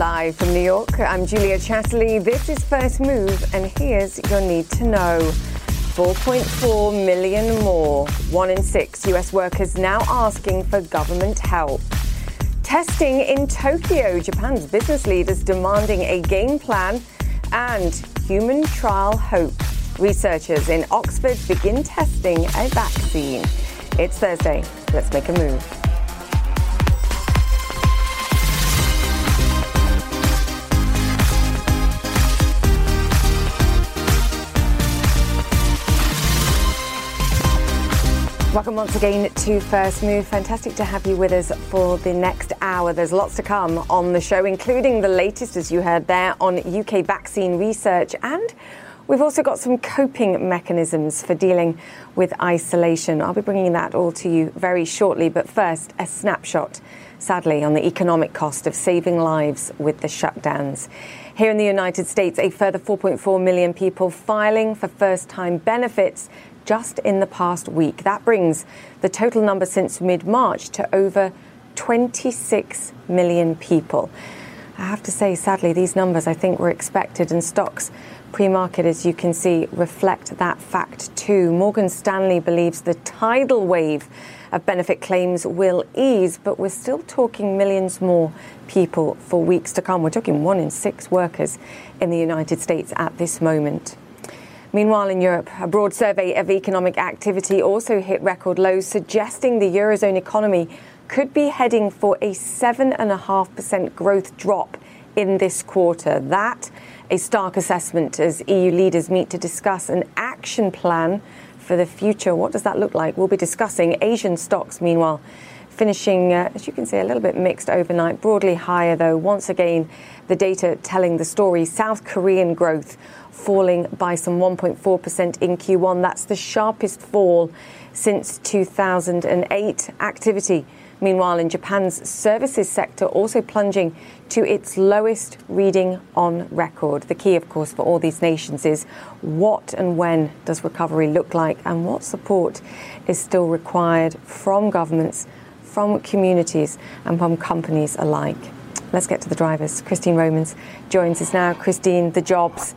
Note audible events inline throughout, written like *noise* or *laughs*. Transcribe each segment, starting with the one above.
Live from New York, I'm Julia Chatterley. This is First Move, and here's your need to know. 4.4 million more, one in six US workers now asking for government help. Testing in Tokyo, Japan's business leaders demanding a game plan and human trial hope. Researchers in Oxford begin testing a vaccine. It's Thursday. Let's make a move. Welcome once again to First Move. Fantastic to have you with us for the next hour. There's lots to come on the show, including the latest, as you heard there, on UK vaccine research. And we've also got some coping mechanisms for dealing with isolation. I'll be bringing that all to you very shortly. But first, a snapshot, sadly, on the economic cost of saving lives with the shutdowns. Here in the United States, a further 4.4 million people filing for first time benefits just in the past week. That brings the total number since mid March to over 26 million people. I have to say, sadly, these numbers I think were expected, and stocks pre market, as you can see, reflect that fact too. Morgan Stanley believes the tidal wave of benefit claims will ease, but we're still talking millions more people for weeks to come. We're talking one in six workers in the United States at this moment. Meanwhile, in Europe, a broad survey of economic activity also hit record lows, suggesting the Eurozone economy could be heading for a 7.5% growth drop in this quarter. That, a stark assessment as EU leaders meet to discuss an action plan for the future. What does that look like? We'll be discussing Asian stocks, meanwhile, finishing, uh, as you can see, a little bit mixed overnight, broadly higher, though. Once again, the data telling the story. South Korean growth falling by some 1.4% in Q1. That's the sharpest fall since 2008. Activity, meanwhile, in Japan's services sector also plunging to its lowest reading on record. The key, of course, for all these nations is what and when does recovery look like and what support is still required from governments, from communities, and from companies alike. Let's get to the drivers. Christine Romans joins us now. Christine, the jobs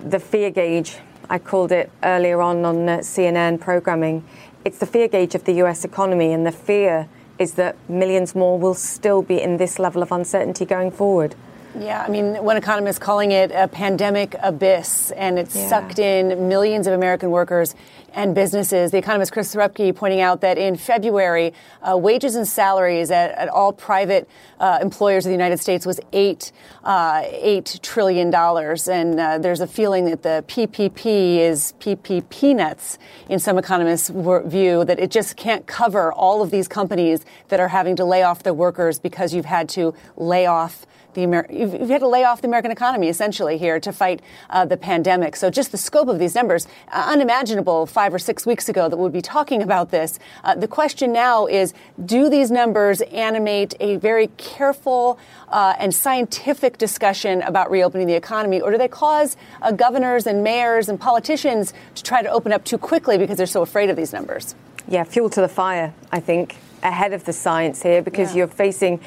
the fear gauge. I called it earlier on on uh, CNN programming. It's the fear gauge of the US economy, and the fear is that millions more will still be in this level of uncertainty going forward. Yeah, I mean, one economist is calling it a pandemic abyss, and it's yeah. sucked in millions of American workers and businesses. The economist Chris Rupkey pointing out that in February, uh, wages and salaries at, at all private uh, employers in the United States was eight uh, eight trillion dollars, and uh, there's a feeling that the PPP is PP peanuts in some economists' view that it just can't cover all of these companies that are having to lay off their workers because you've had to lay off the Amer- you've, you've, had to lay off the American economy essentially here to fight uh, the pandemic. So just the scope of these numbers, uh, unimaginable five or six weeks ago that we'd be talking about this. Uh, the question now is, do these numbers animate a very careful uh, and scientific discussion about reopening the economy, or do they cause uh, governors and mayors and politicians to try to open up too quickly because they're so afraid of these numbers? Yeah, fuel to the fire, I think, ahead of the science here because yeah. you're facing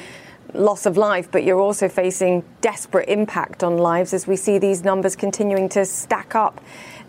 loss of life, but you're also facing desperate impact on lives as we see these numbers continuing to stack up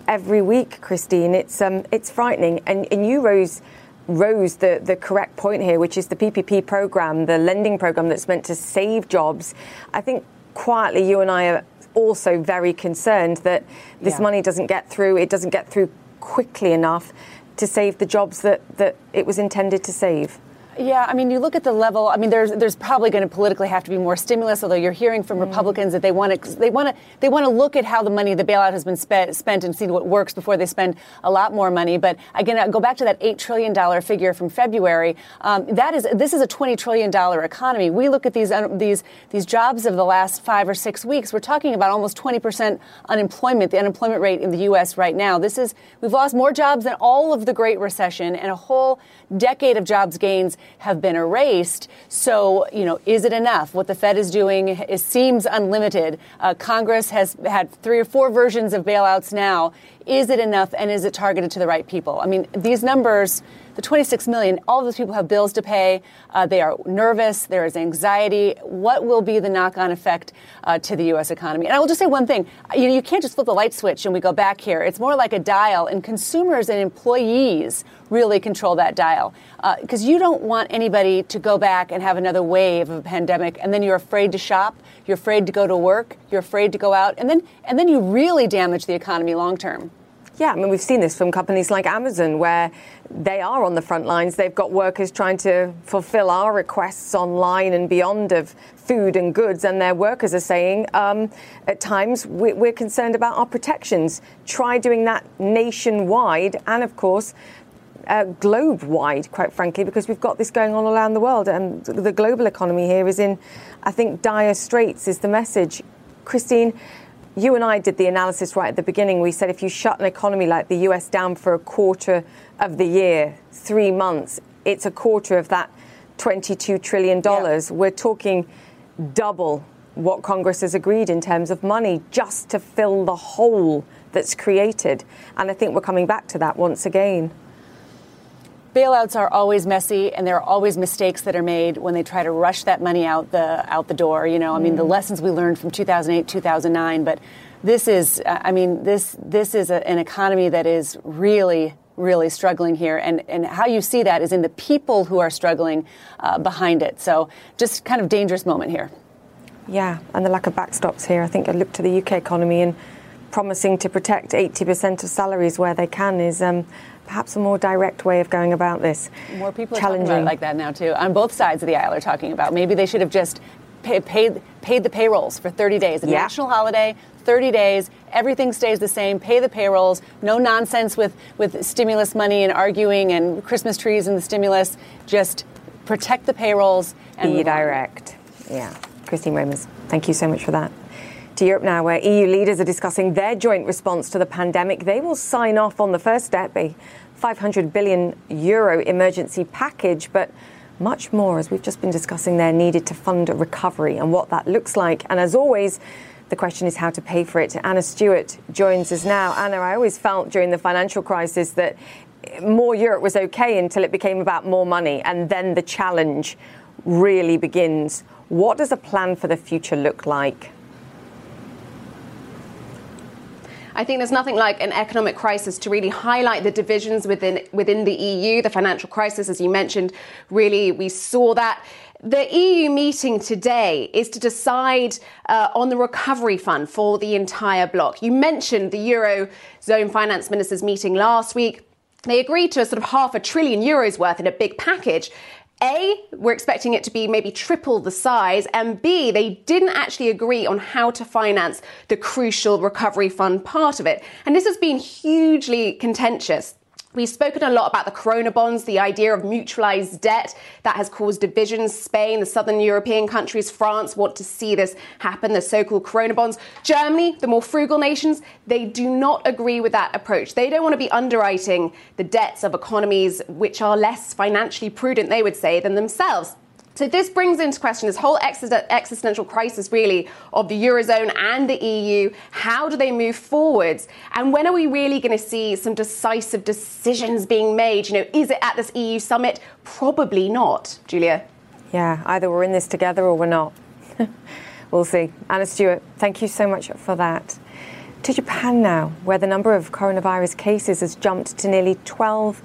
every week, Christine. It's um, it's frightening, and and you rose rose the, the correct point here, which is the PPP program, the lending program that's meant to save jobs. I think quietly, you and I are also very concerned that this yeah. money doesn't get through. It doesn't get through quickly enough to save the jobs that, that it was intended to save. Yeah, I mean, you look at the level. I mean, there's there's probably going to politically have to be more stimulus. Although you're hearing from mm. Republicans that they want to they want to they want to look at how the money the bailout has been spent spent and see what works before they spend a lot more money. But again, I go back to that eight trillion dollar figure from February. Um, that is this is a twenty trillion dollar economy. We look at these these these jobs of the last five or six weeks. We're talking about almost twenty percent unemployment. The unemployment rate in the U.S. right now. This is we've lost more jobs than all of the Great Recession and a whole decade of jobs gains have been erased. So, you know, is it enough? What the Fed is doing seems unlimited. Uh, Congress has had three or four versions of bailouts now. Is it enough and is it targeted to the right people? I mean, these numbers the 26 million, all of those people have bills to pay. Uh, they are nervous. There is anxiety. What will be the knock-on effect uh, to the U.S. economy? And I will just say one thing: you know, you can't just flip the light switch and we go back here. It's more like a dial, and consumers and employees really control that dial because uh, you don't want anybody to go back and have another wave of a pandemic, and then you're afraid to shop, you're afraid to go to work, you're afraid to go out, and then and then you really damage the economy long term. Yeah, I mean, we've seen this from companies like Amazon, where they are on the front lines. They've got workers trying to fulfill our requests online and beyond of food and goods, and their workers are saying um, at times we're concerned about our protections. Try doing that nationwide, and of course, uh, globe wide, quite frankly, because we've got this going on around the world, and the global economy here is in, I think, dire straits. Is the message, Christine? You and I did the analysis right at the beginning. We said if you shut an economy like the US down for a quarter of the year, three months, it's a quarter of that $22 trillion. Yeah. We're talking double what Congress has agreed in terms of money just to fill the hole that's created. And I think we're coming back to that once again bailouts are always messy and there are always mistakes that are made when they try to rush that money out the out the door you know? I mean the mm. lessons we learned from 2008 2009 but this is i mean this this is a, an economy that is really really struggling here and and how you see that is in the people who are struggling uh, behind it. So just kind of dangerous moment here. Yeah and the lack of backstops here. I think i look to the uk economy and promising to protect 80% of salaries where they can is um, perhaps a more direct way of going about this. More people are talking about it like that now too. On both sides of the aisle are talking about maybe they should have just pay, paid paid the payrolls for 30 days, a yeah. national holiday. 30 days, everything stays the same, pay the payrolls, no nonsense with, with stimulus money and arguing and Christmas trees and the stimulus. Just protect the payrolls and be direct. Yeah. Christine Romans, thank you so much for that. To Europe now, where EU leaders are discussing their joint response to the pandemic. They will sign off on the first step, a 500 billion euro emergency package, but much more, as we've just been discussing, there needed to fund a recovery and what that looks like. And as always, the question is how to pay for it. Anna Stewart joins us now. Anna, I always felt during the financial crisis that more Europe was okay until it became about more money, and then the challenge really begins. What does a plan for the future look like? I think there's nothing like an economic crisis to really highlight the divisions within within the EU. The financial crisis, as you mentioned, really we saw that. The EU meeting today is to decide uh, on the recovery fund for the entire bloc. You mentioned the Eurozone finance ministers meeting last week. They agreed to a sort of half a trillion euros worth in a big package. A, we're expecting it to be maybe triple the size, and B, they didn't actually agree on how to finance the crucial recovery fund part of it. And this has been hugely contentious. We've spoken a lot about the corona bonds, the idea of mutualized debt that has caused divisions. Spain, the southern European countries, France want to see this happen, the so called corona bonds. Germany, the more frugal nations, they do not agree with that approach. They don't want to be underwriting the debts of economies which are less financially prudent, they would say, than themselves. So this brings into question this whole existential crisis, really, of the eurozone and the EU. How do they move forwards? And when are we really going to see some decisive decisions being made? You know, is it at this EU summit? Probably not, Julia. Yeah, either we're in this together or we're not. *laughs* we'll see. Anna Stewart, thank you so much for that. To Japan now, where the number of coronavirus cases has jumped to nearly 12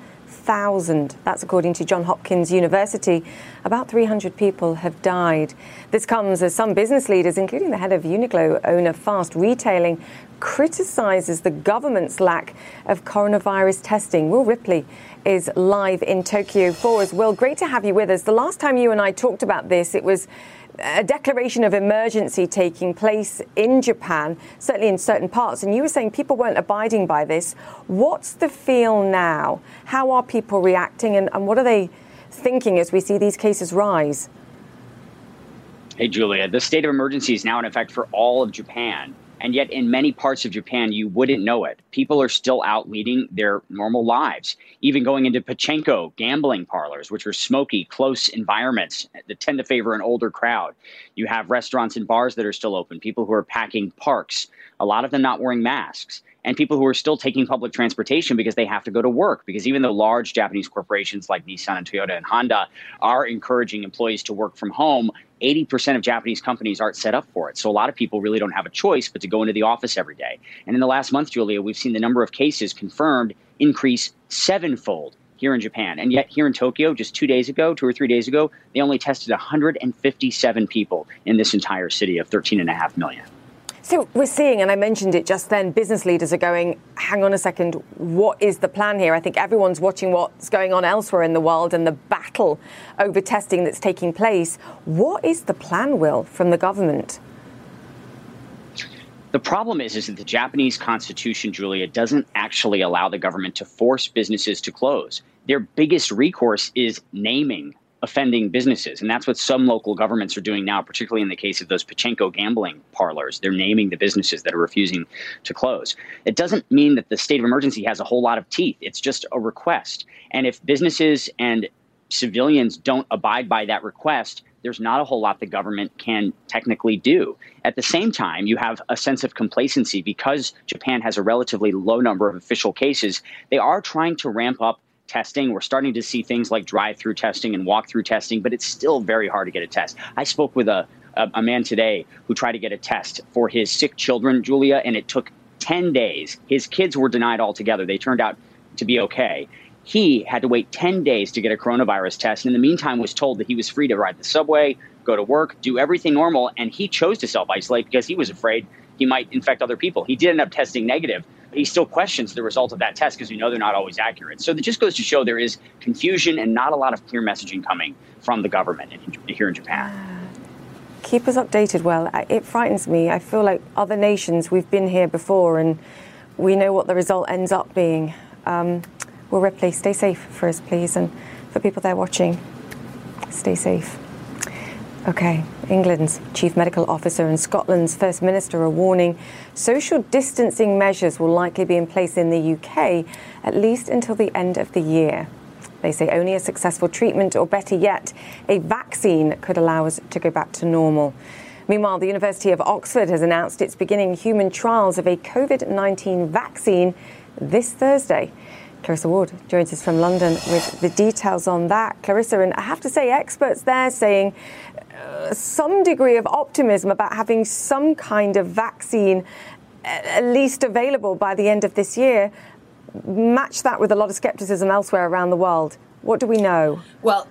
1,000. That's according to Johns Hopkins University. About 300 people have died. This comes as some business leaders, including the head of Uniqlo owner Fast Retailing, criticizes the government's lack of coronavirus testing. Will Ripley is live in Tokyo for us. Will, great to have you with us. The last time you and I talked about this, it was a declaration of emergency taking place in Japan, certainly in certain parts, and you were saying people weren't abiding by this. What's the feel now? How are people reacting, and, and what are they thinking as we see these cases rise? Hey, Julia, the state of emergency is now in effect for all of Japan. And yet, in many parts of Japan, you wouldn't know it. People are still out leading their normal lives, even going into pachinko gambling parlors, which are smoky, close environments that tend to favor an older crowd. You have restaurants and bars that are still open, people who are packing parks, a lot of them not wearing masks and people who are still taking public transportation because they have to go to work. Because even though large Japanese corporations like Nissan and Toyota and Honda are encouraging employees to work from home, 80% of Japanese companies aren't set up for it. So a lot of people really don't have a choice but to go into the office every day. And in the last month, Julia, we've seen the number of cases confirmed increase sevenfold here in Japan. And yet, here in Tokyo, just two days ago, two or three days ago, they only tested 157 people in this entire city of 13.5 million. So we're seeing, and I mentioned it just then, business leaders are going, hang on a second, what is the plan here? I think everyone's watching what's going on elsewhere in the world and the battle over testing that's taking place. What is the plan, Will, from the government? The problem is, is that the Japanese constitution, Julia, doesn't actually allow the government to force businesses to close. Their biggest recourse is naming offending businesses. And that's what some local governments are doing now, particularly in the case of those pachinko gambling parlors. They're naming the businesses that are refusing to close. It doesn't mean that the state of emergency has a whole lot of teeth, it's just a request. And if businesses and civilians don't abide by that request, there's not a whole lot the government can technically do. At the same time, you have a sense of complacency because Japan has a relatively low number of official cases. They are trying to ramp up testing. We're starting to see things like drive-through testing and walk-through testing, but it's still very hard to get a test. I spoke with a, a, a man today who tried to get a test for his sick children, Julia, and it took 10 days. His kids were denied altogether. They turned out to be okay. He had to wait 10 days to get a coronavirus test, and in the meantime was told that he was free to ride the subway, go to work, do everything normal, and he chose to self-isolate because he was afraid he might infect other people. He did end up testing negative, he still questions the result of that test because we know they're not always accurate. So it just goes to show there is confusion and not a lot of clear messaging coming from the government in, here in Japan. Keep us updated. Well, it frightens me. I feel like other nations, we've been here before and we know what the result ends up being. Um, Will Ripley, stay safe for us, please. And for people there watching, stay safe. Okay, England's chief medical officer and Scotland's first minister are warning social distancing measures will likely be in place in the UK at least until the end of the year. They say only a successful treatment, or better yet, a vaccine could allow us to go back to normal. Meanwhile, the University of Oxford has announced it's beginning human trials of a COVID 19 vaccine this Thursday. Clarissa Ward joins us from London with the details on that. Clarissa, and I have to say, experts there saying uh, some degree of optimism about having some kind of vaccine at least available by the end of this year. Match that with a lot of skepticism elsewhere around the world. What do we know? Well,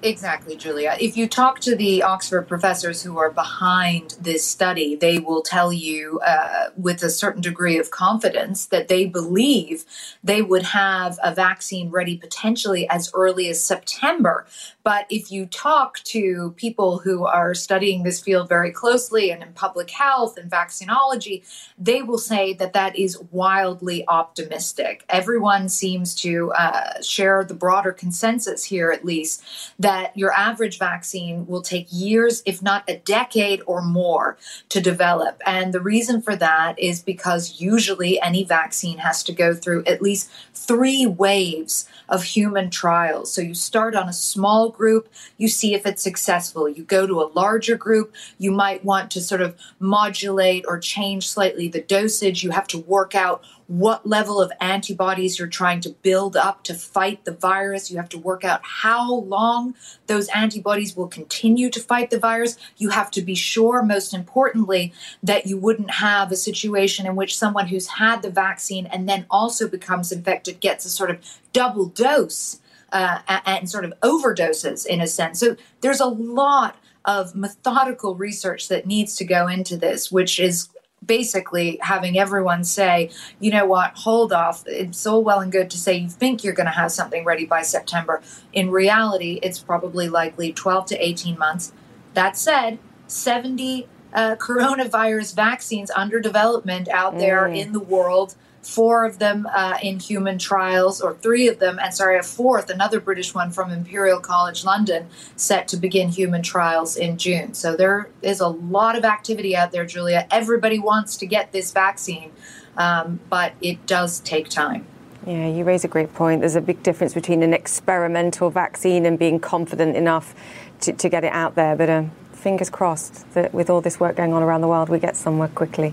Exactly, Julia. If you talk to the Oxford professors who are behind this study, they will tell you uh, with a certain degree of confidence that they believe they would have a vaccine ready potentially as early as September. But if you talk to people who are studying this field very closely and in public health and vaccinology, they will say that that is wildly optimistic. Everyone seems to uh, share the broader consensus here, at least, that your average vaccine will take years, if not a decade or more, to develop. And the reason for that is because usually any vaccine has to go through at least three waves of human trials. So you start on a small group, you see if it's successful. You go to a larger group, you might want to sort of modulate or change slightly the dosage. You have to work out what level of antibodies you're trying to build up to fight the virus. You have to work out how long those antibodies will continue to fight the virus. You have to be sure, most importantly, that you wouldn't have a situation in which someone who's had the vaccine and then also becomes infected gets a sort of double dose uh, and sort of overdoses in a sense. So there's a lot of methodical research that needs to go into this, which is basically having everyone say, you know what, hold off. It's all well and good to say you think you're going to have something ready by September. In reality, it's probably likely 12 to 18 months. That said, 70 uh, coronavirus vaccines under development out there mm. in the world four of them uh, in human trials, or three of them, and sorry, a fourth, another British one from Imperial College London, set to begin human trials in June. So there is a lot of activity out there, Julia. Everybody wants to get this vaccine, um, but it does take time. Yeah, you raise a great point. There's a big difference between an experimental vaccine and being confident enough to, to get it out there. But uh, fingers crossed that with all this work going on around the world, we get somewhere quickly.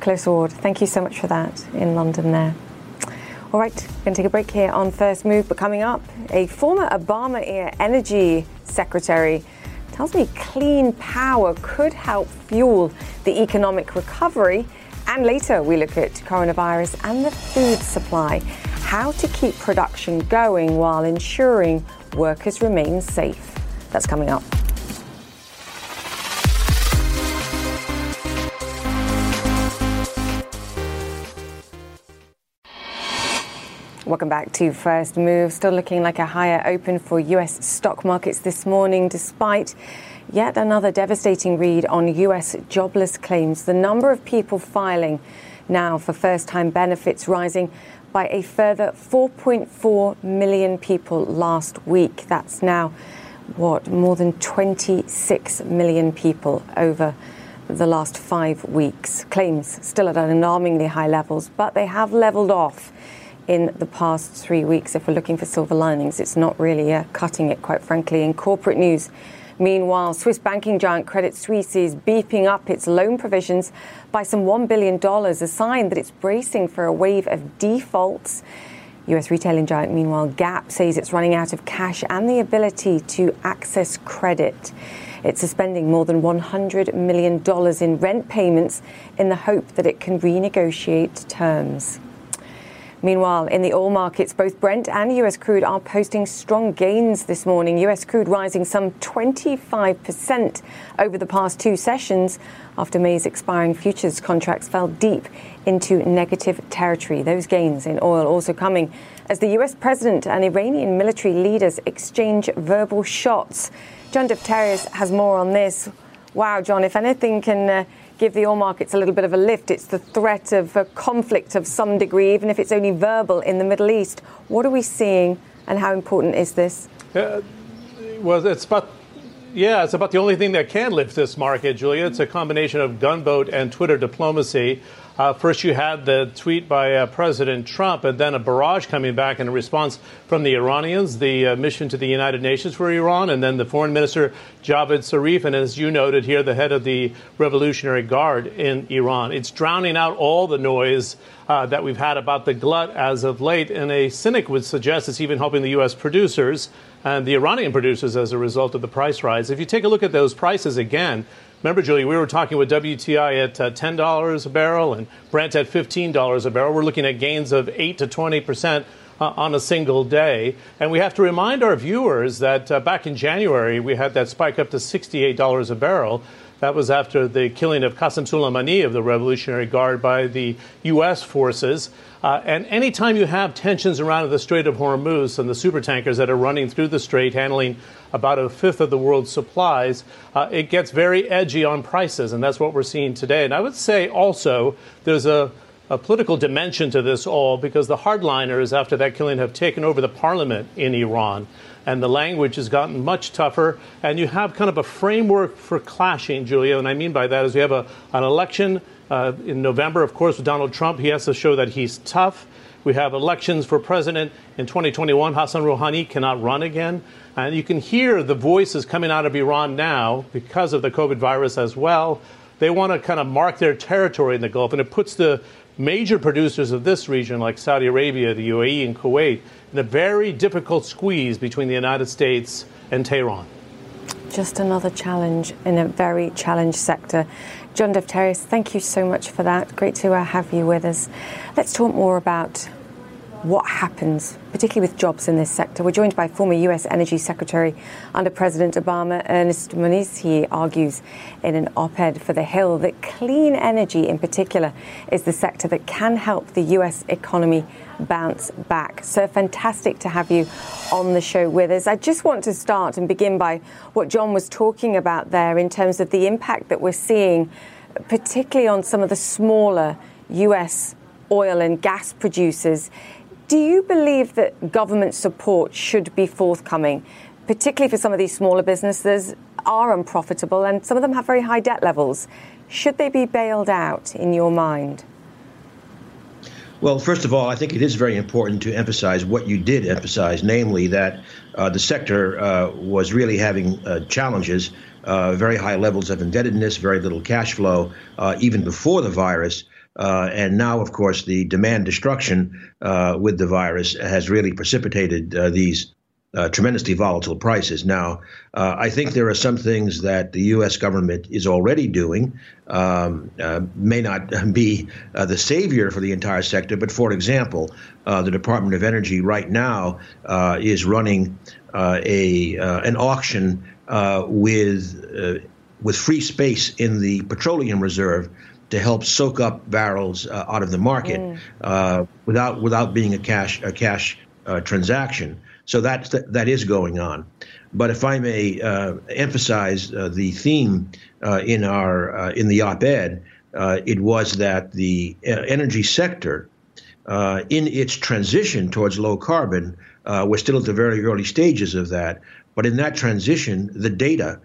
Clarissa Ward, thank you so much for that in London there. All right, we're going to take a break here on First Move, but coming up, a former Obama era energy secretary tells me clean power could help fuel the economic recovery. And later, we look at coronavirus and the food supply, how to keep production going while ensuring workers remain safe. That's coming up. Welcome back to First Move. Still looking like a higher open for US stock markets this morning, despite yet another devastating read on US jobless claims. The number of people filing now for first time benefits rising by a further 4.4 million people last week. That's now, what, more than 26 million people over the last five weeks. Claims still at an alarmingly high levels, but they have leveled off in the past three weeks. If we're looking for silver linings, it's not really uh, cutting it, quite frankly. In corporate news, Meanwhile, Swiss banking giant Credit Suisse is beefing up its loan provisions by some $1 billion, a sign that it's bracing for a wave of defaults. US retailing giant, meanwhile, Gap says it's running out of cash and the ability to access credit. It's suspending more than $100 million in rent payments in the hope that it can renegotiate terms. Meanwhile, in the oil markets, both Brent and US crude are posting strong gains this morning. US crude rising some 25% over the past two sessions after May's expiring futures contracts fell deep into negative territory. Those gains in oil also coming as the US president and Iranian military leaders exchange verbal shots. John Defterios has more on this. Wow, John, if anything can. Uh, give the oil markets a little bit of a lift. It's the threat of a conflict of some degree, even if it's only verbal in the Middle East. What are we seeing, and how important is this? Uh, well, it's about yeah, it's about the only thing that can lift this market, Julia. It's a combination of gunboat and Twitter diplomacy. Uh, first, you had the tweet by uh, President Trump, and then a barrage coming back in response from the Iranians, the uh, mission to the United Nations for Iran, and then the Foreign Minister Javad Zarif, and as you noted here, the head of the Revolutionary Guard in Iran. It's drowning out all the noise uh, that we've had about the glut as of late, and a cynic would suggest it's even helping the U.S. producers and the Iranian producers as a result of the price rise. If you take a look at those prices again, Remember, Julie, we were talking with WTI at uh, $10 a barrel and Brent at $15 a barrel. We're looking at gains of 8 to 20 percent uh, on a single day. And we have to remind our viewers that uh, back in January, we had that spike up to $68 a barrel. That was after the killing of Qasem Soleimani of the Revolutionary Guard by the U.S. forces. Uh, and anytime you have tensions around the Strait of Hormuz and the supertankers that are running through the strait, handling about a fifth of the world's supplies, uh, it gets very edgy on prices. And that's what we're seeing today. And I would say also there's a a political dimension to this all because the hardliners, after that killing, have taken over the parliament in Iran and the language has gotten much tougher. And you have kind of a framework for clashing, Julia. And I mean by that is we have a, an election uh, in November, of course, with Donald Trump. He has to show that he's tough. We have elections for president in 2021. Hassan Rouhani cannot run again. And you can hear the voices coming out of Iran now because of the COVID virus as well. They want to kind of mark their territory in the Gulf, and it puts the major producers of this region, like Saudi Arabia, the UAE, and Kuwait, in a very difficult squeeze between the United States and Tehran. Just another challenge in a very challenged sector. John Defterios, thank you so much for that. Great to uh, have you with us. Let's talk more about what happens, particularly with jobs in this sector. We're joined by former U.S. Energy Secretary under President Obama, Ernest Moniz. He argues in an op ed for The Hill that clean energy, in particular, is the sector that can help the U.S. economy bounce back. So fantastic to have you on the show with us. I just want to start and begin by what John was talking about there in terms of the impact that we're seeing, particularly on some of the smaller U.S. oil and gas producers do you believe that government support should be forthcoming, particularly for some of these smaller businesses are unprofitable and some of them have very high debt levels? Should they be bailed out in your mind? Well, first of all, I think it is very important to emphasize what you did emphasize, namely that uh, the sector uh, was really having uh, challenges, uh, very high levels of indebtedness, very little cash flow, uh, even before the virus. Uh, and now, of course, the demand destruction uh, with the virus has really precipitated uh, these uh, tremendously volatile prices. Now, uh, I think there are some things that the U.S. government is already doing. Um, uh, may not *laughs* be the savior for the entire sector, but for example, the Department of Energy right now is running a an auction with with free space in the petroleum reserve to help soak up barrels uh, out of the market mm. uh, without without being a cash a cash uh, transaction. So that that is going on. But if I may uh, emphasize uh, the theme uh, in our in the op-ed, it was that the energy sector, in its transition towards low carbon, we're still at the very early stages of that. But in that transition, the data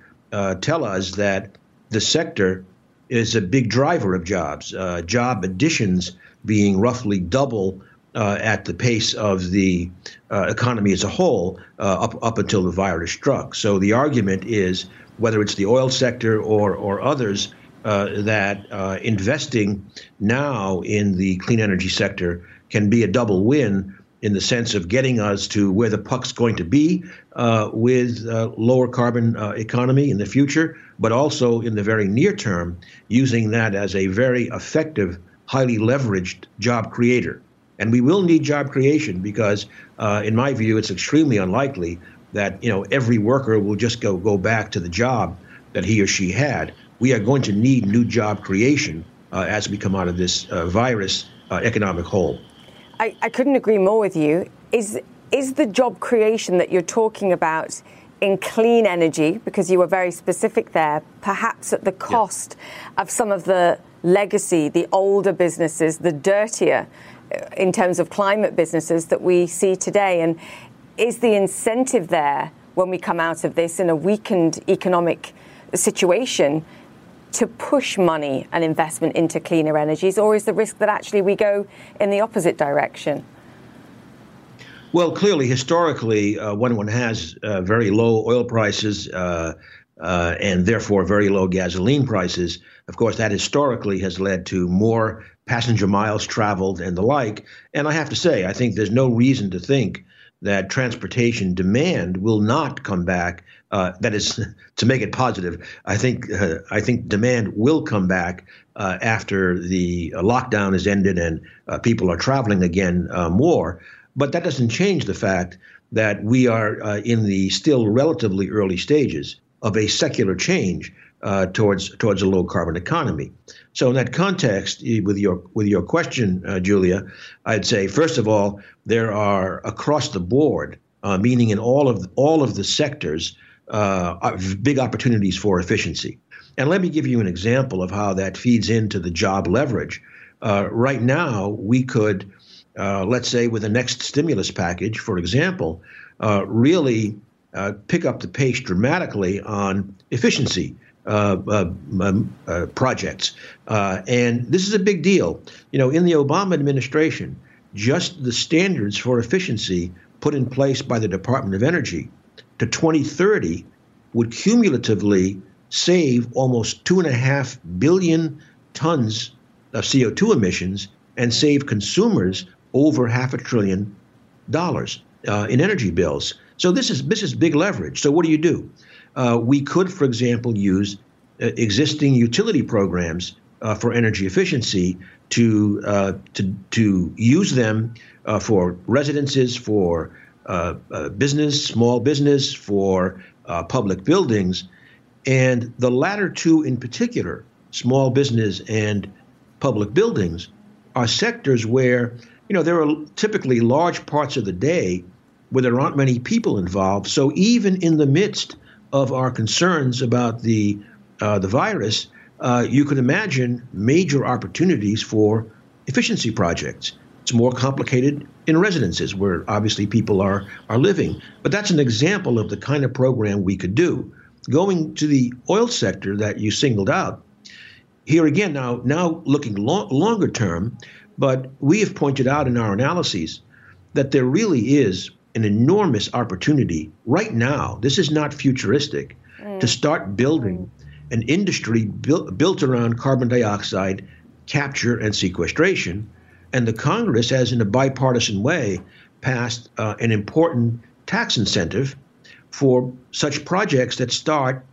tell us that the sector is a big driver of jobs. Uh, job additions being roughly double uh, at the pace of the uh, economy as a whole uh, up up until the virus struck. So the argument is whether it's the oil sector or or others. Uh, that uh, investing now in the clean energy sector can be a double win in the sense of getting us to where the puck's going to be uh, with uh, lower carbon uh, economy in the future, but also in the very near term, using that as a very effective, highly leveraged job creator. And we will need job creation because, uh, in my view, it's extremely unlikely that you know every worker will just go go back to the job that he or she had. We are going to need new job creation uh, as we come out of this uh, virus economic hole. I, I couldn't agree more with you. Is is the job creation that you're talking about in clean energy, because you were very specific there, perhaps at the cost yeah. of some of the legacy, the older businesses, the dirtier uh, in terms of climate businesses that we see today? And is the incentive there when we come out of this in a weakened economic situation to push money and investment into cleaner energies, or is the risk that actually we go in the opposite direction? Well, clearly, historically, uh, when one has uh, very low oil prices uh, uh, and therefore very low gasoline prices, of course, that historically has led to more passenger miles traveled and the like. And I have to say, I think there's no reason to think that transportation demand will not come back. Uh, that is *laughs* to make it positive. I think uh, I think demand will come back uh, after the lockdown is ended and uh, people are traveling again uh, more. But that doesn't change the fact that we are uh, in the still relatively early stages of a secular change uh, towards towards a low carbon economy. So in that context, with your with your question, uh, Julia, I'd say first of all there are across the board, uh, meaning in all of all of the sectors, uh, big opportunities for efficiency. And let me give you an example of how that feeds into the job leverage. Uh, right now, we could, uh, let's say, with the next stimulus package, for example, really pick up the pace dramatically on efficiency uh, uh, uh, projects. Uh, and this is a big deal. You know, in the Obama administration, just the standards for efficiency put in place by the Department of Energy to 2030 would cumulatively save almost two and a half billion tons of CO2 emissions and save consumers over half a trillion dollars uh, in energy bills. So this is this is big leverage. So what do you do? Uh, we could, for example, use uh, existing utility programs uh, for energy efficiency to uh, to to use them uh, for residences, for business, small business, for public buildings, and the latter two in particular, small business and public buildings, are sectors where you know there are typically large parts of the day where there aren't many people involved. So even in the midst of our concerns about the uh, the virus, uh, you can imagine major opportunities for efficiency projects. It's more complicated in residences where obviously people are are living, but that's an example of the kind of program we could do. Going to the oil sector that you singled out, here again now now looking lo- longer term, but we have pointed out in our analyses that there really is an enormous opportunity right now. This is not futuristic mm. to start building an industry built, built around carbon dioxide capture and sequestration. And the Congress has, in a bipartisan way, passed uh, an important tax incentive for such projects that start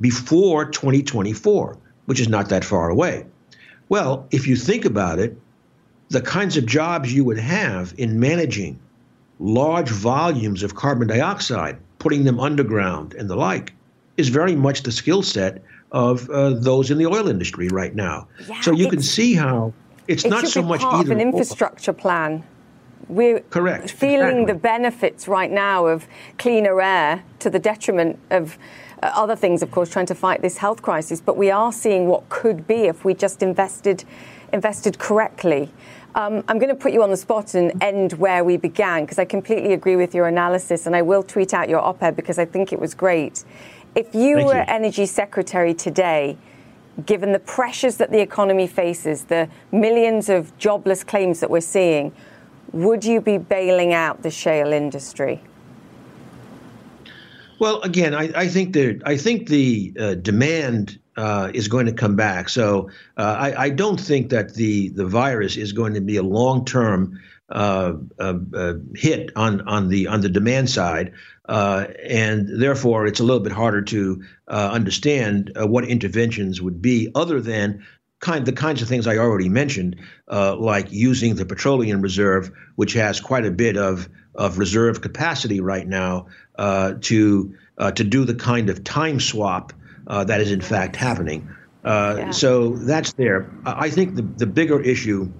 before 2024, which is not that far away. Well, if you think about it, the kinds of jobs you would have in managing large volumes of carbon dioxide, putting them underground and the like, is very much the skill set of uh, those in the oil industry right now. Yeah, so you can see how it's it not so much part either. Of an infrastructure plan. We're correct feeling exactly. the benefits right now of cleaner air to the detriment of uh, other things, of course, trying to fight this health crisis. But we are seeing what could be if we just invested invested correctly. Um, I'm going to put you on the spot and end where we began because I completely agree with your analysis, and I will tweet out your op-ed because I think it was great. If you Thank were you. energy secretary today, given the pressures that the economy faces, the millions of jobless claims that we're seeing, would you be bailing out the shale industry? Well, again, I, I think the I think the uh, demand uh, is going to come back. So uh, I, I, don't think that the the virus is going to be a long term uh, uh, uh, hit on on the on the demand side, and therefore it's a little bit harder to understand what interventions would be other than kind the kinds of things I already mentioned, like using the petroleum reserve, which has quite a bit of of reserve capacity right now, to to do the kind of time swap uh, that is in fact happening. Uh, yeah. So that's there. I think the, the bigger issue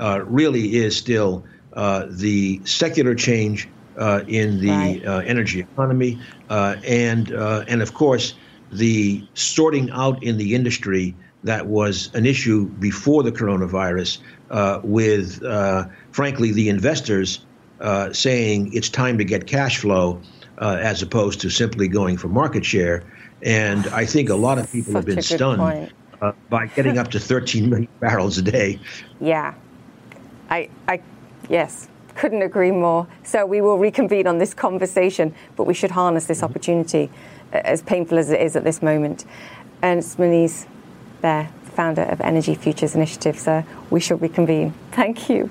uh, really is still uh, the secular change uh, in the right. Uh, energy economy, and and of course the sorting out in the industry that was an issue before the coronavirus, with frankly the investors saying it's time to get cash flow as opposed to simply going for market share. And I think a lot of people Such have been stunned uh, by getting up to 13 million *laughs* barrels a day. Yeah. I, I, yes, couldn't agree more. So we will reconvene on this conversation, but we should harness this mm-hmm. opportunity, as painful as it is at this moment. Ernest Moniz, there, founder of Energy Futures Initiative. So we shall reconvene. Thank you.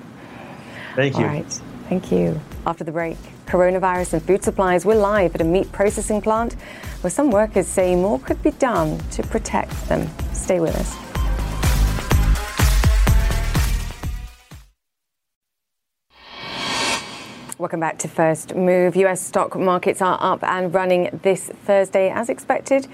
Thank you. All right. Thank you. After the break, coronavirus and food supplies. We're live at a meat processing plant where some workers say more could be done to protect them. Stay with us. Welcome back to First Move. US stock markets are up and running this Thursday as expected.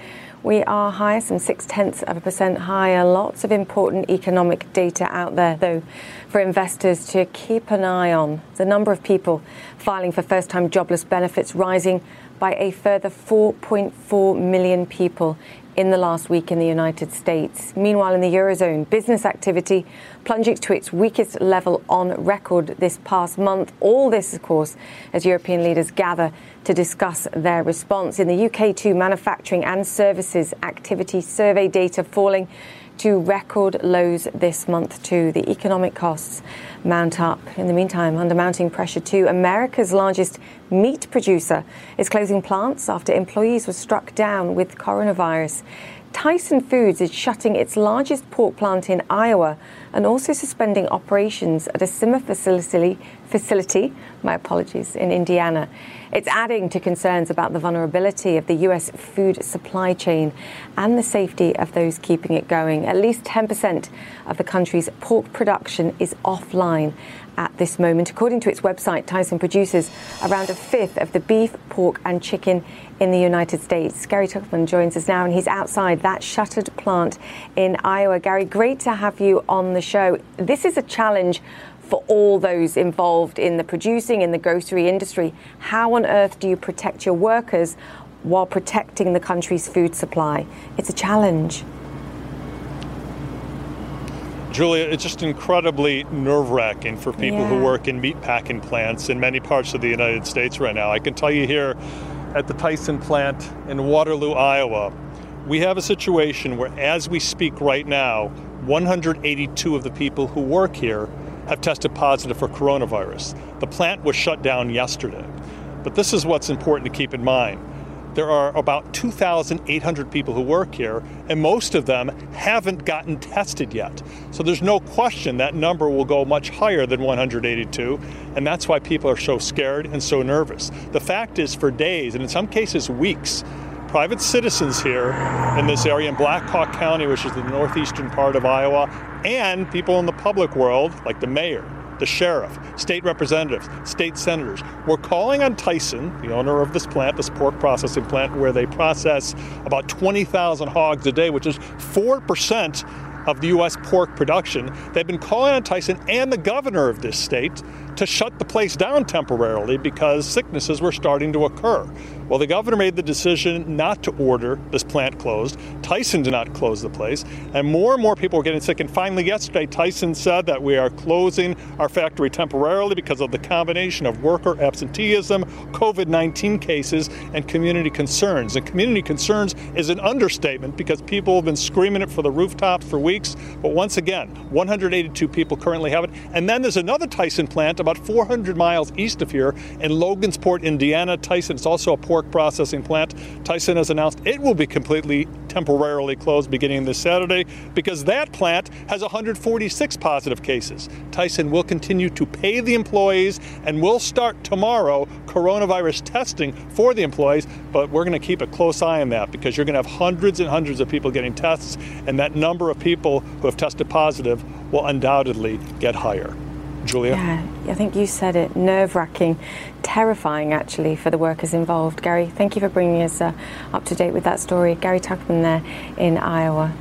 We are higher, some six tenths of a percent higher. Lots of important economic data out there, though, for investors to keep an eye on. The number of people filing for first time jobless benefits rising by a further 4.4 million people in the last week in the United States. Meanwhile, in the Eurozone, business activity plunging to its weakest level on record this past month. All this, of course, as European leaders gather to discuss their response. In the UK, too, manufacturing and services activity survey data falling to record lows this month, too. The economic costs mount up. In the meantime, under mounting pressure, too, America's largest meat producer is closing plants after employees were struck down with coronavirus. Tyson Foods is shutting its largest pork plant in Iowa and also suspending operations at a similar facility, facility, my apologies, in Indiana. It's adding to concerns about the vulnerability of the U.S. food supply chain and the safety of those keeping it going. At least 10% of the country's pork production is offline at this moment. According to its website, Tyson produces around a fifth of the beef, pork, and chicken in the United States. Gary Tuchman joins us now, and he's outside that shuttered plant in Iowa. Gary, great to have you on the show. This is a challenge for all those involved in the producing in the grocery industry. How on earth do you protect your workers while protecting the country's food supply? It's a challenge. Julia, it's just incredibly nerve wracking for people yeah. who work in meat packing plants in many parts of the United States right now. I can tell you here at the Tyson plant in Waterloo, Iowa, we have a situation where, as we speak right now, 182 of the people who work here have tested positive for coronavirus. The plant was shut down yesterday. But this is what's important to keep in mind there are about 2,800 people who work here, and most of them haven't gotten tested yet. So there's no question that number will go much higher than 182, and that's why people are so scared and so nervous. The fact is, for days, and in some cases weeks, private citizens here in this area in Black Hawk County, which is the northeastern part of Iowa, and people in the public world, like the mayor, the sheriff, state representatives, state senators. We're calling on Tyson, the owner of this plant, this pork processing plant, where they process about 20,000 hogs a day, which is 4% of the U.S. pork production. They've been calling on Tyson and the governor of this state to shut the place down temporarily because sicknesses were starting to occur. Well, the governor made the decision not to order this plant closed. Tyson did not close the place, and more and more people were getting sick. And finally, yesterday, Tyson said that we are closing our factory temporarily because of the combination of worker absenteeism, COVID 19 cases, and community concerns. And community concerns is an understatement because people have been screaming it for the rooftops for weeks. But once again, 182 people currently have it. And then there's another Tyson plant about 400 miles east of here in Logansport, Indiana. Tyson is also a pork processing plant. Tyson has announced it will be completely temporarily closed beginning this Saturday because that plant has 146 positive cases. Tyson will continue to pay the employees and will start tomorrow coronavirus testing for the employees, but we're going to keep a close eye on that because you're going to have hundreds and hundreds of people getting tests, and that number of people who have tested positive will undoubtedly get higher. Julia? Yeah, I think you said it. Nerve wracking, terrifying actually for the workers involved. Gary, thank you for bringing us uh, up to date with that story. Gary Tuchman there in Iowa.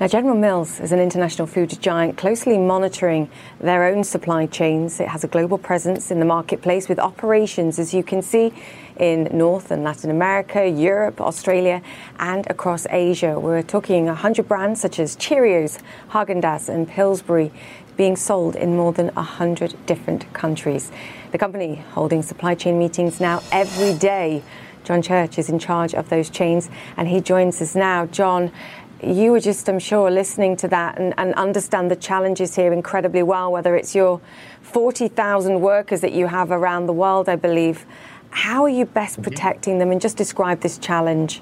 Now, General Mills is an international food giant closely monitoring their own supply chains. It has a global presence in the marketplace with operations, as you can see, in North and Latin America, Europe, Australia, and across Asia. We're talking 100 brands such as Cheerios, Haagen-Dazs, and Pillsbury being sold in more than 100 different countries. The company holding supply chain meetings now every day. John Church is in charge of those chains, and he joins us now. John, you were just, I'm sure, listening to that and, and understand the challenges here incredibly well, whether it's your 40,000 workers that you have around the world, I believe. How are you best mm-hmm. protecting them? And just describe this challenge.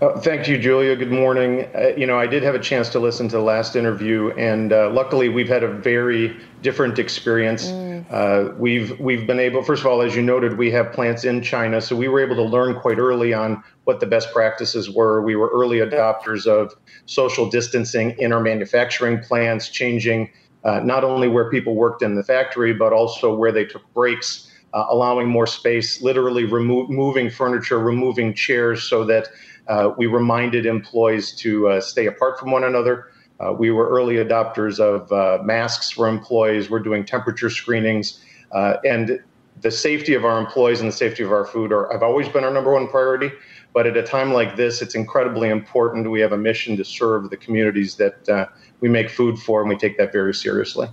Uh, thank you, Julia. Good morning. Uh, you know, I did have a chance to listen to the last interview, and uh, luckily, we've had a very different experience. Mm. Uh, we've we've been able, first of all, as you noted, we have plants in China, so we were able to learn quite early on what the best practices were. We were early adopters of social distancing in our manufacturing plants, changing uh, not only where people worked in the factory, but also where they took breaks. Uh, allowing more space, literally remo- moving furniture, removing chairs so that uh, we reminded employees to uh, stay apart from one another. Uh, we were early adopters of uh, masks for employees. We're doing temperature screenings. Uh, and the safety of our employees and the safety of our food are, have always been our number one priority. But at a time like this, it's incredibly important. We have a mission to serve the communities that uh, we make food for, and we take that very seriously.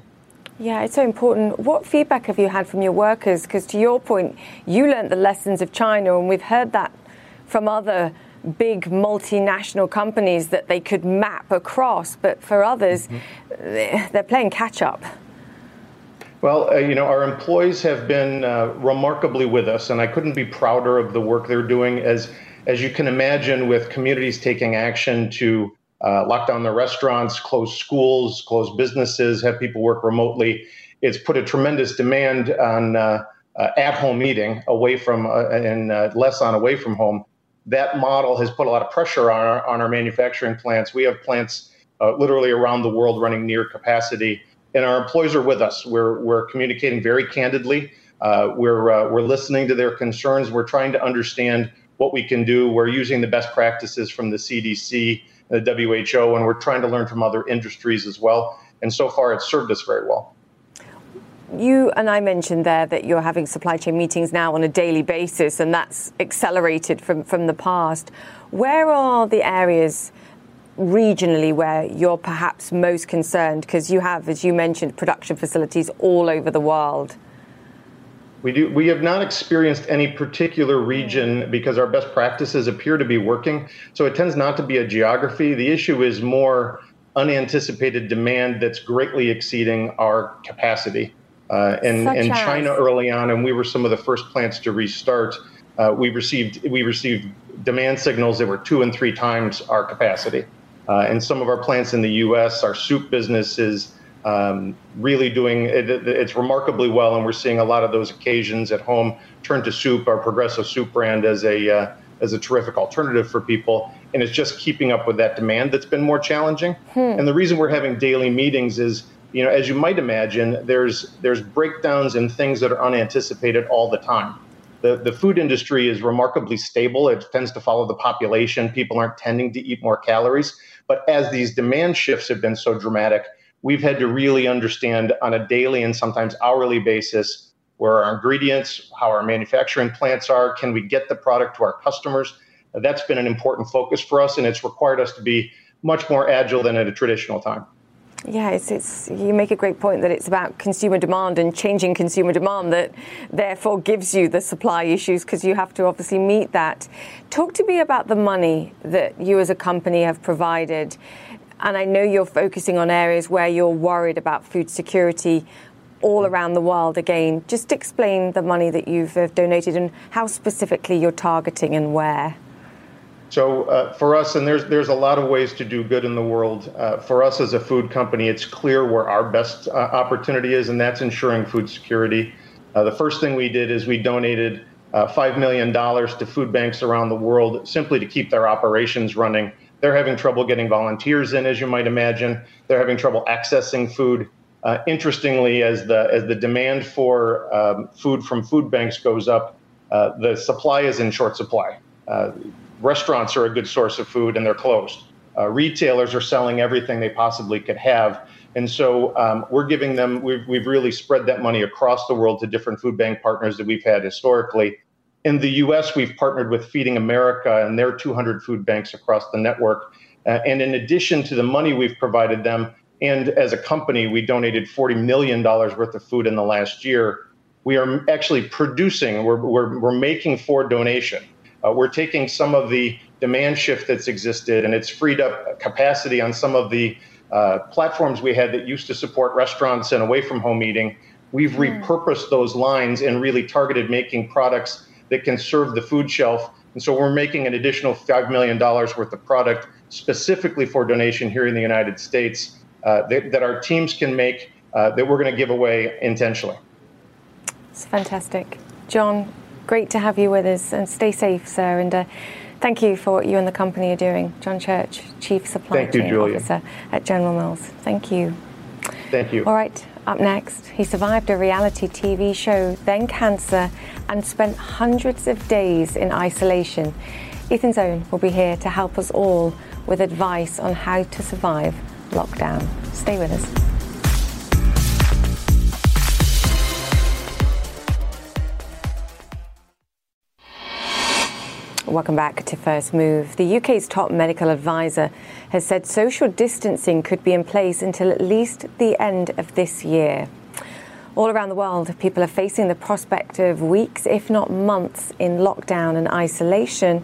Yeah, it's so important. What feedback have you had from your workers? Because to your point, you learned the lessons of China, and we've heard that from other big multinational companies that they could map across. But for others, mm-hmm. they're playing catch up. Well, uh, you know, our employees have been uh, remarkably with us, and I couldn't be prouder of the work they're doing. As as you can imagine, with communities taking action to uh, lock down their restaurants, close schools, close businesses, have people work remotely. It's put a tremendous demand on uh, uh, at-home eating away from uh, and uh, less on away from home. That model has put a lot of pressure on our on our manufacturing plants. We have plants uh, literally around the world running near capacity, and our employees are with us. We're we're communicating very candidly. we're we're listening to their concerns. We're trying to understand what we can do. We're using the best practices from the CDC the WHO, and we're trying to learn from other industries as well. And so far, it's served us very well. You and I mentioned there that you're having supply chain meetings now on a daily basis, and that's accelerated from, from the past. Where are the areas regionally where you're perhaps most concerned? Because you have, as you mentioned, production facilities all over the world. We do. We have not experienced any particular region mm. because our best practices appear to be working. So it tends not to be a geography. The issue is more unanticipated demand that's greatly exceeding our capacity. Uh, and in China early on, and we were some of the first plants to restart. Uh, we received we received demand signals that were two and three times our capacity. Uh, and some of our plants in the U.S., our soup business is um, really doing it, it's remarkably well, and we're seeing a lot of those occasions at home turn to soup, our Progresso soup brand, as a uh, as a terrific alternative for people, and it's just keeping up with that demand that's been more challenging. Hmm. And the reason we're having daily meetings is, you know, as you might imagine, there's there's breakdowns and things that are unanticipated all the time. The, the food industry is remarkably stable. It tends to follow the population. People aren't tending to eat more calories. But as these demand shifts have been so dramatic, we've had to really understand on a daily and sometimes hourly basis where our ingredients, how our manufacturing plants are, can we get the product to our customers? That's been an important focus for us, and it's required us to be much more agile than at a traditional time. Yeah, it's, it's, you make a great point that it's about consumer demand and changing consumer demand that therefore gives you the supply issues because you have to obviously meet that. Talk to me about the money that you as a company have provided and I know you're focusing on areas where you're worried about food security all around the world again. Just explain the money that you've donated and how specifically you're targeting and where. So uh, for us, and there's there's a lot of ways to do good in the world. Uh, for us as a food company, it's clear where our best uh, opportunity is, and that's ensuring food security. Uh, the first thing we did is we donated uh, five million dollars to food banks around the world simply to keep their operations running. They're having trouble getting volunteers in, as you might imagine. They're having trouble accessing food. Uh, interestingly, as the as the demand for um, food from food banks goes up, the supply is in short supply. Restaurants are a good source of food, and they're closed. Uh, retailers are selling everything they possibly could have, and so um, we're giving them. We've we've really spread that money across the world to different food bank partners that we've had historically in the US, we've partnered with Feeding America and their 200 food banks across the network. Uh, and in addition to the money we've provided them, and as a company, we donated $40 million worth of food in the last year. We are actually producing, we're, we're, we're making for donation. Uh, we're taking some of the demand shift that's existed and it's freed up capacity on some of the uh, platforms we had that used to support restaurants and away from home eating. We've mm. repurposed those lines and really targeted making products that can serve the food shelf. And so we're making an additional $5 million worth of product specifically for donation here in the United States uh, that, that, our teams can make uh, that we're going to give away intentionally. It's fantastic. John, great to have you with us and stay safe, sir. And uh, thank you for what you and the company are doing. John Church, Chief Supply Chain Officer at General Mills. Thank you. Thank you. All right. Up next, he survived a reality TV show, then cancer, and spent hundreds of days in isolation. Ethan Zohn will be here to help us all with advice on how to survive lockdown. Stay with us. Welcome back to First Move. The UK's top medical advisor has said social distancing could be in place until at least the end of this year. All around the world, people are facing the prospect of weeks, if not months, in lockdown and isolation.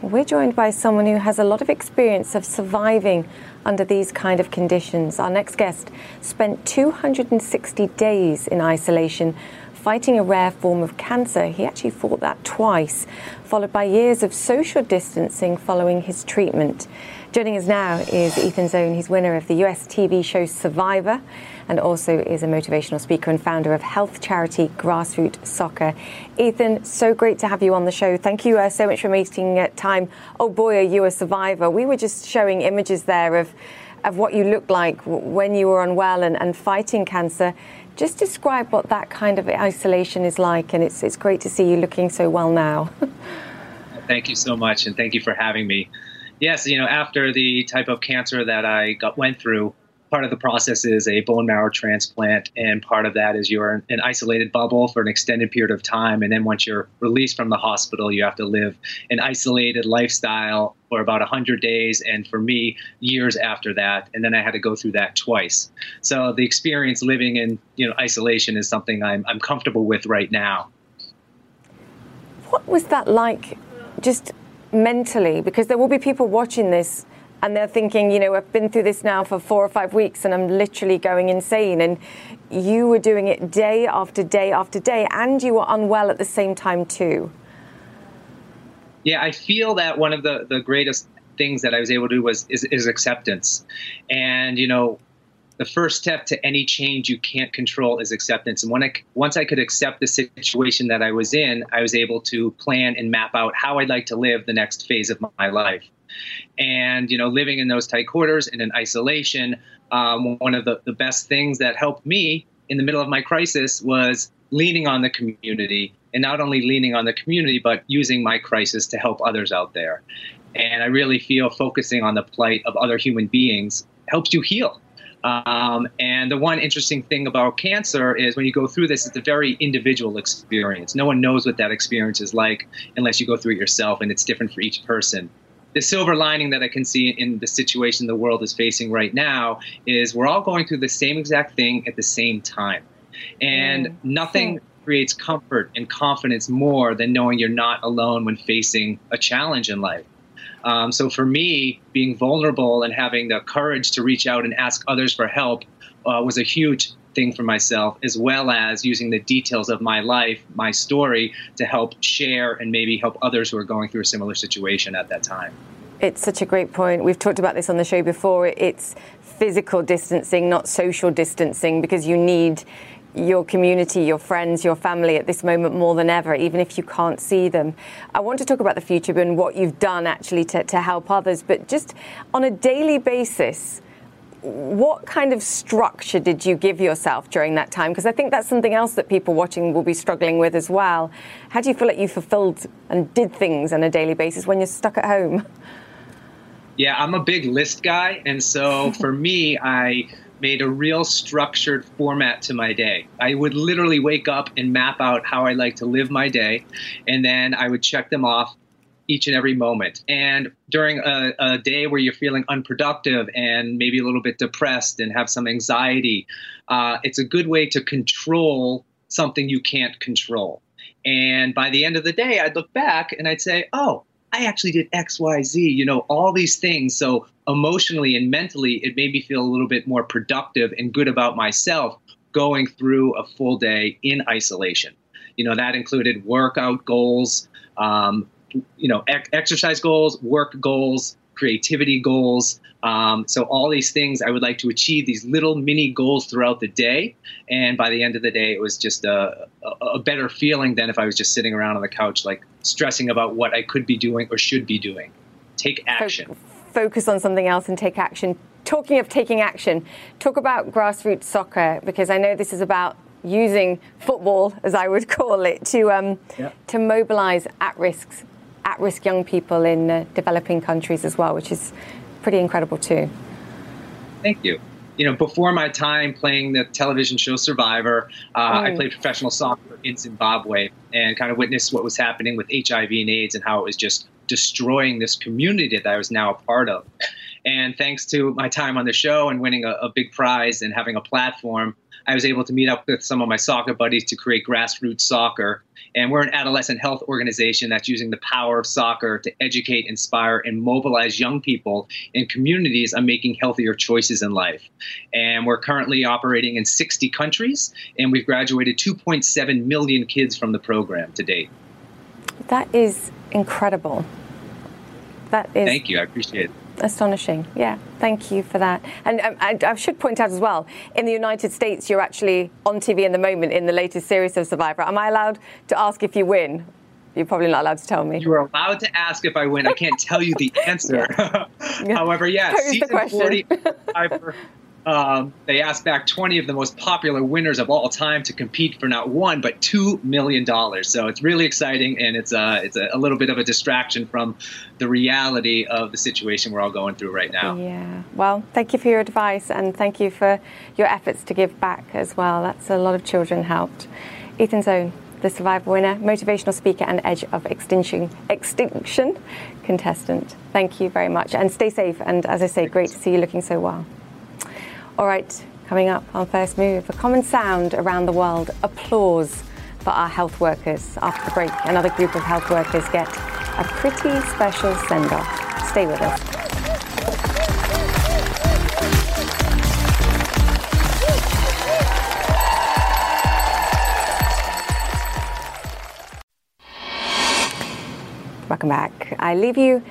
We're joined by someone who has a lot of experience of surviving under these kind of conditions. Our next guest spent 260 days in isolation fighting a rare form of cancer. He actually fought that twice, followed by years of social distancing following his treatment. Joining us now is Ethan Zohn. He's winner of the US TV show Survivor and also is a motivational speaker and founder of health charity Grassroots Soccer. Ethan, so great to have you on the show. Thank you uh, so much for making uh, time. Oh boy, are you a survivor. We were just showing images there of, of what you looked like when you were unwell and, and fighting cancer. Just describe what that kind of isolation is like, and it's, it's great to see you looking so well now. *laughs* thank you so much, and thank you for having me. Yes, you know, after the type of cancer that I got, went through, part of the process is a bone marrow transplant, and part of that is you're in an isolated bubble for an extended period of time. And then once you're released from the hospital, you have to live an isolated lifestyle for about 100 days, and for me, years after that. And then I had to go through that twice. So the experience living in you know isolation is something I'm, I'm comfortable with right now. What was that like, just mentally? Because there will be people watching this and they're thinking, you know, I've been through this now for four or five weeks and I'm literally going insane. And you were doing it day after day after day, and you were unwell at the same time, too. Yeah, I feel that one of the, the greatest things that I was able to do was is, is acceptance. And, you know, the first step to any change you can't control is acceptance. And when I, once I could accept the situation that I was in, I was able to plan and map out how I'd like to live the next phase of my life. And, you know, living in those tight quarters and in isolation, um, one of the, the best things that helped me in the middle of my crisis was leaning on the community and not only leaning on the community, but using my crisis to help others out there. And I really feel focusing on the plight of other human beings helps you heal. Um, and the one interesting thing about cancer is when you go through this, it's a very individual experience. No one knows what that experience is like unless you go through it yourself, and it's different for each person the silver lining that I can see in the situation the world is facing right now is we're all going through the same exact thing at the same time. And mm. nothing creates comfort and confidence more than knowing you're not alone when facing a challenge in life. Um, so for me, being vulnerable and having the courage to reach out and ask others for help uh, was a huge thing for myself, as well as using the details of my life, my story, to help share and maybe help others who are going through a similar situation at that time. It's such a great point. We've talked about this on the show before. It's physical distancing, not social distancing, because you need your community, your friends, your family at this moment more than ever, even if you can't see them. I want to talk about the future and what you've done actually to, to help others, but just on a daily basis, what kind of structure did you give yourself during that time? Because I think that's something else that people watching will be struggling with as well. How do you feel like you fulfilled and did things on a daily basis when you're stuck at home? *laughs* Yeah, I'm a big list guy. And so *laughs* for me, I made a real structured format to my day. I would literally wake up and map out how I like to live my day, and then I would check them off each and every moment. And during a, a, day where you're feeling unproductive and maybe a little bit depressed and have some anxiety, uh, it's a good way to control something you can't control. And by the end of the day, I'd look back and I'd say, oh, I actually did X, Y, Z, you know, all these things. So emotionally and mentally, it made me feel a little bit more productive and good about myself going through a full day in isolation. You know, that included workout goals, um, you know, ec- exercise goals, work goals, creativity goals. Um, so all these things I would like to achieve these little mini goals throughout the day. And by the end of the day, it was just a, a, a better feeling than if I was just sitting around on the couch, like stressing about what I could be doing or should be doing. Take action. Focus on something else and take action. Talking of taking action, talk about grassroots soccer because I know this is about using football, as I would *laughs* call it, to um, yeah. to mobilise at risks at risk young people in uh, developing countries as well, which is pretty incredible too. Thank you. You know, before my time playing the television show Survivor, uh, mm. I played professional soccer in Zimbabwe and kind of witnessed what was happening with HIV and AIDS and how it was just destroying this community that I was now a part of. And thanks to my time on the show and winning a, a big prize and having a platform, I was able to meet up with some of my soccer buddies to create grassroots soccer. And we're an adolescent health organization that's using the power of soccer to educate, inspire, and mobilize young people in communities on making healthier choices in life. And we're currently operating in 60 countries, and we've graduated 2.7 million kids from the program to date. That is incredible. That is. Thank you. I appreciate it. Astonishing. Yeah, thank you for that. And um, I, I, should point out as well, in the United States, you're actually on TV in the moment in the latest series of Survivor. Am I allowed to ask if you win? You're probably not allowed to tell me. You are allowed to ask if I win. I can't tell you the *laughs* answer. yeah. *laughs* However, yeah, Pose season 40 Survivor *laughs* um, they asked back 20 of the most popular winners of all time to compete for not one but two million dollars. So it's really exciting, and it's uh, it's a, a, little bit of a distraction from the reality of the situation we're all going through right now. Yeah. Well, thank you for your advice, and thank you for your efforts to give back as well. That's a lot of children helped. Ethan Zohn, the Survivor winner, motivational speaker, and Edge of Extinction extinction contestant. Thank you very much, and stay safe. And as I say, great to see you looking so well. All right, coming up on First Move, a common sound around the world applause for our health workers. After the break, another group of health workers get a pretty special send off. Stay with us. Welcome back. I leave you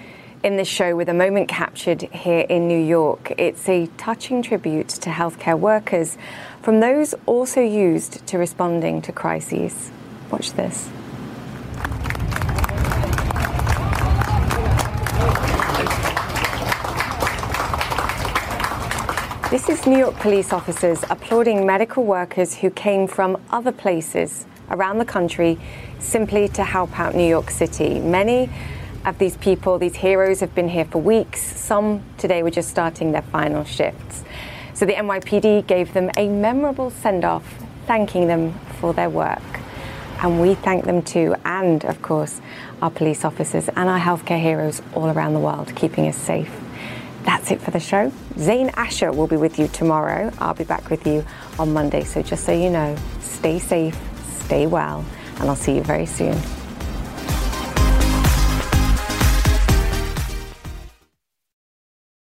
in this show with a moment captured here in New York. It's a touching tribute to healthcare workers from those also used to responding to crises. Watch this. This is New York police officers applauding medical workers who came from other places around the country simply to help out New York City. Many of these people, these heroes, have been here for weeks. Some today were just starting their final shifts. So the NYPD gave them a memorable send off, thanking them for their work. And we thank them too, and of course, our police officers and our healthcare heroes all around the world, keeping us safe. That's it for the show. Zain Asher will be with you tomorrow. I'll be back with you on Monday. So just so you know, stay safe, stay well, and I'll see you very soon.